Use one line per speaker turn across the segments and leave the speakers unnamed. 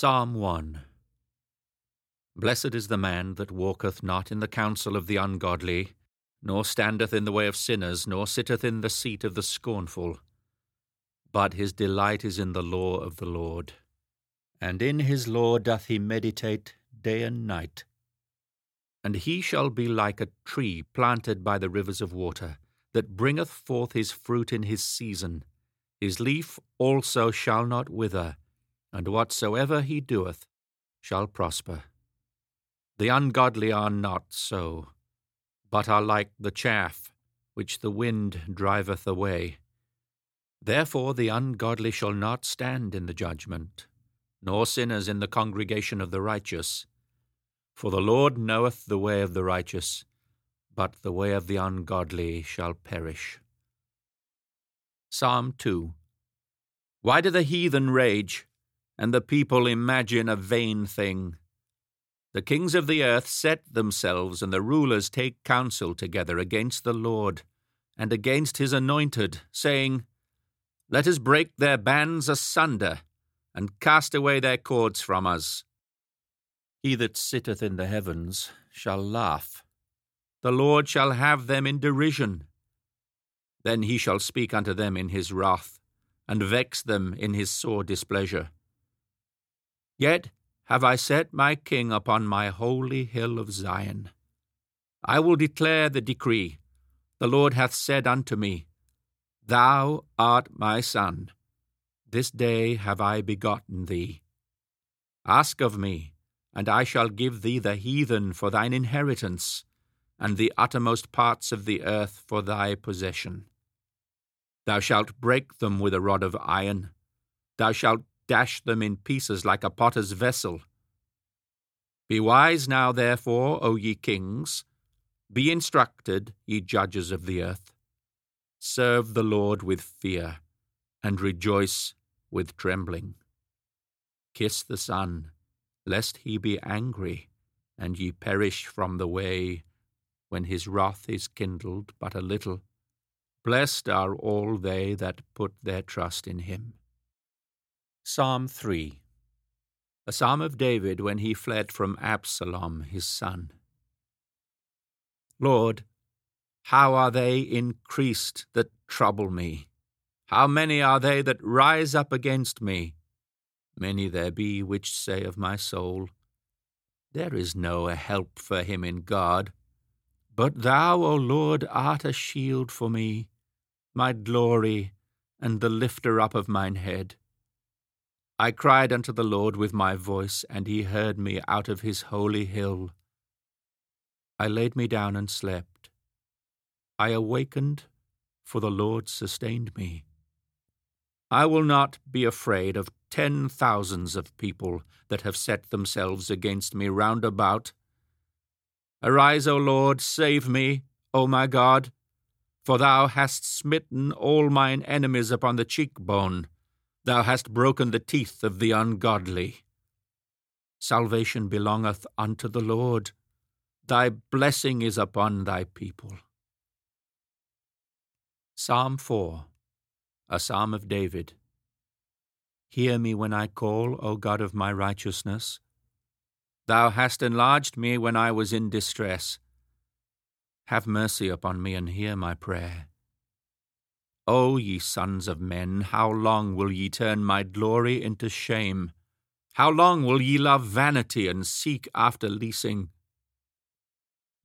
Psalm 1 Blessed is the man that walketh not in the counsel of the ungodly, nor standeth in the way of sinners, nor sitteth in the seat of the scornful. But his delight is in the law of the Lord, and in his law doth he meditate day and night. And he shall be like a tree planted by the rivers of water, that bringeth forth his fruit in his season. His leaf also shall not wither, and whatsoever he doeth shall prosper. The ungodly are not so, but are like the chaff which the wind driveth away. Therefore the ungodly shall not stand in the judgment, nor sinners in the congregation of the righteous. For the Lord knoweth the way of the righteous, but the way of the ungodly shall perish. Psalm 2 Why do the heathen rage, and the people imagine a vain thing? The kings of the earth set themselves, and the rulers take counsel together against the Lord, and against his anointed, saying, Let us break their bands asunder, and cast away their cords from us. He that sitteth in the heavens shall laugh. The Lord shall have them in derision. Then he shall speak unto them in his wrath, and vex them in his sore displeasure. Yet have I set my king upon my holy hill of Zion. I will declare the decree. The Lord hath said unto me, Thou art my son. This day have I begotten thee. Ask of me, and I shall give thee the heathen for thine inheritance, and the uttermost parts of the earth for thy possession. Thou shalt break them with a rod of iron, thou shalt dash them in pieces like a potter's vessel. Be wise now, therefore, O ye kings, be instructed, ye judges of the earth. Serve the Lord with fear, and rejoice with trembling. Kiss the Son lest he be angry, and ye perish from the way, when his wrath is kindled but a little. Blessed are all they that put their trust in him. Psalm 3 A psalm of David when he fled from Absalom his son. Lord, how are they increased that trouble me? How many are they that rise up against me? Many there be which say of my soul, There is no help for him in God. But thou, O Lord, art a shield for me, my glory, and the lifter up of mine head. I cried unto the Lord with my voice, and he heard me out of his holy hill. I laid me down and slept. I awakened, for the Lord sustained me. I will not be afraid of ten thousands of people that have set themselves against me round about. Arise, O Lord, save me, O my God, for thou hast smitten all mine enemies upon the cheekbone, thou hast broken the teeth of the ungodly. Salvation belongeth unto the Lord, thy blessing is upon thy people. Psalm 4 a psalm of David. Hear me when I call, O God of my righteousness. Thou hast enlarged me when I was in distress. Have mercy upon me and hear my prayer. O ye sons of men, how long will ye turn my glory into shame? How long will ye love vanity and seek after leasing?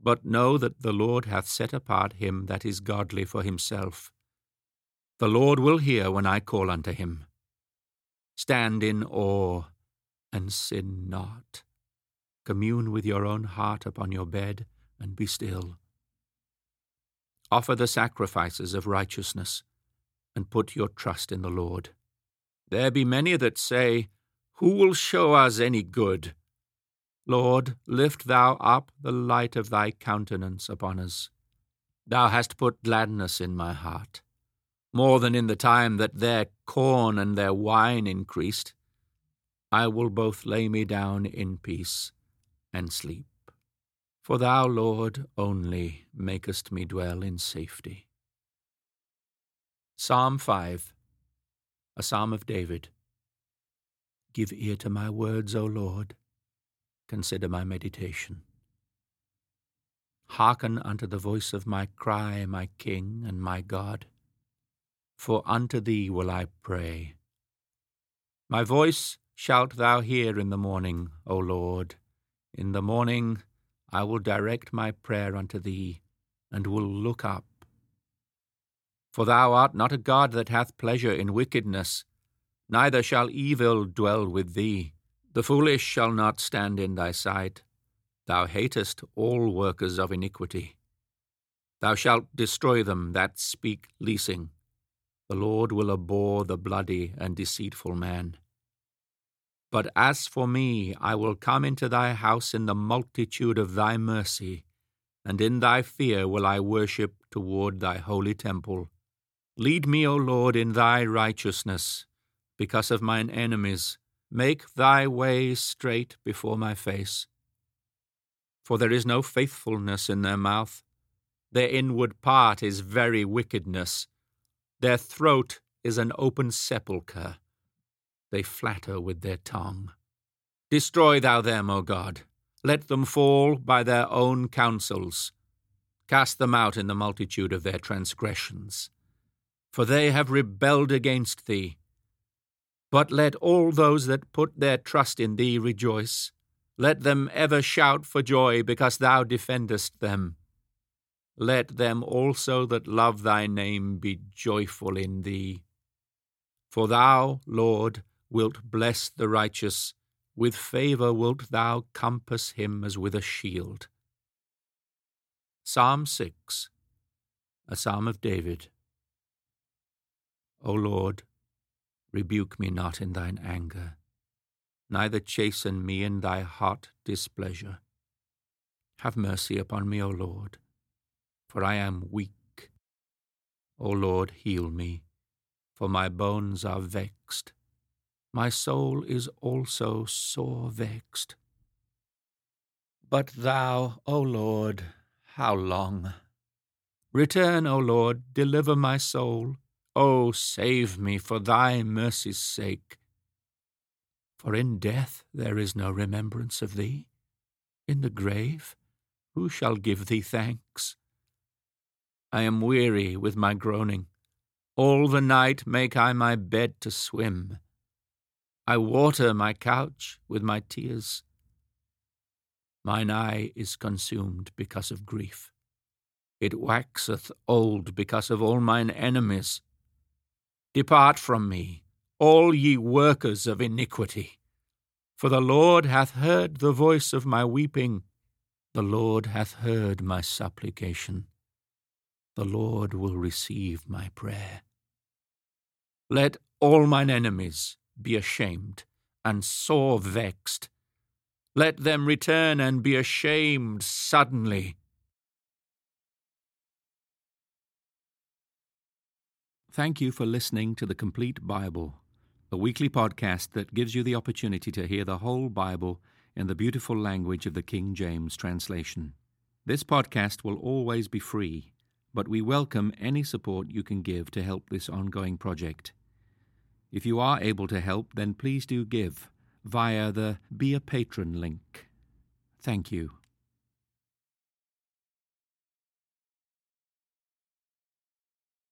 But know that the Lord hath set apart him that is godly for himself. The Lord will hear when I call unto him. Stand in awe and sin not. Commune with your own heart upon your bed and be still. Offer the sacrifices of righteousness and put your trust in the Lord. There be many that say, Who will show us any good? Lord, lift thou up the light of thy countenance upon us. Thou hast put gladness in my heart more than in the time that their corn and their wine increased, I will both lay me down in peace and sleep. For thou, Lord, only makest me dwell in safety. Psalm 5 A Psalm of David. Give ear to my words, O Lord. Consider my meditation. Hearken unto the voice of my cry, my King and my God. For unto thee will I pray. My voice shalt thou hear in the morning, O Lord. In the morning I will direct my prayer unto thee, and will look up. For thou art not a God that hath pleasure in wickedness, neither shall evil dwell with thee. The foolish shall not stand in thy sight. Thou hatest all workers of iniquity. Thou shalt destroy them that speak leasing. The Lord will abhor the bloody and deceitful man. But as for me, I will come into thy house in the multitude of thy mercy, and in thy fear will I worship toward thy holy temple. Lead me, O Lord, in thy righteousness, because of mine enemies. Make thy way straight before my face. For there is no faithfulness in their mouth. Their inward part is very wickedness. Their throat is an open sepulchre they flatter with their tongue. Destroy thou them, O God. Let them fall by their own counsels. Cast them out in the multitude of their transgressions. For they have rebelled against thee. But let all those that put their trust in thee rejoice. Let them ever shout for joy because thou defendest them. Let them also that love thy name be joyful in thee. For thou, Lord, wilt bless the righteous, with favour wilt thou compass him as with a shield. Psalm 6 A Psalm of David O Lord, rebuke me not in thine anger, neither chasten me in thy hot displeasure. Have mercy upon me, O Lord, for I am weak. O Lord, heal me, for my bones are vexed my soul is also sore vexed. But thou, O Lord, how long? Return, O Lord, deliver my soul. O save me for thy mercy's sake. For in death there is no remembrance of thee. In the grave, who shall give thee thanks? I am weary with my groaning. All the night make I my bed to swim. I water my couch with my tears. Mine eye is consumed because of grief. It waxeth old because of all mine enemies. Depart from me, all ye workers of iniquity. For the Lord hath heard the voice of my weeping. The Lord hath heard my supplication. The Lord will receive my prayer. Let all mine enemies be ashamed and sore vexed. Let them return and be ashamed suddenly. Thank you for listening to the Complete Bible, a weekly podcast that gives you the opportunity to hear the whole Bible in the beautiful language of the King James translation. This podcast will always be free, but we welcome any support you can give to help this ongoing project. If you are able to help, then please do give via the Be a Patron link. Thank you.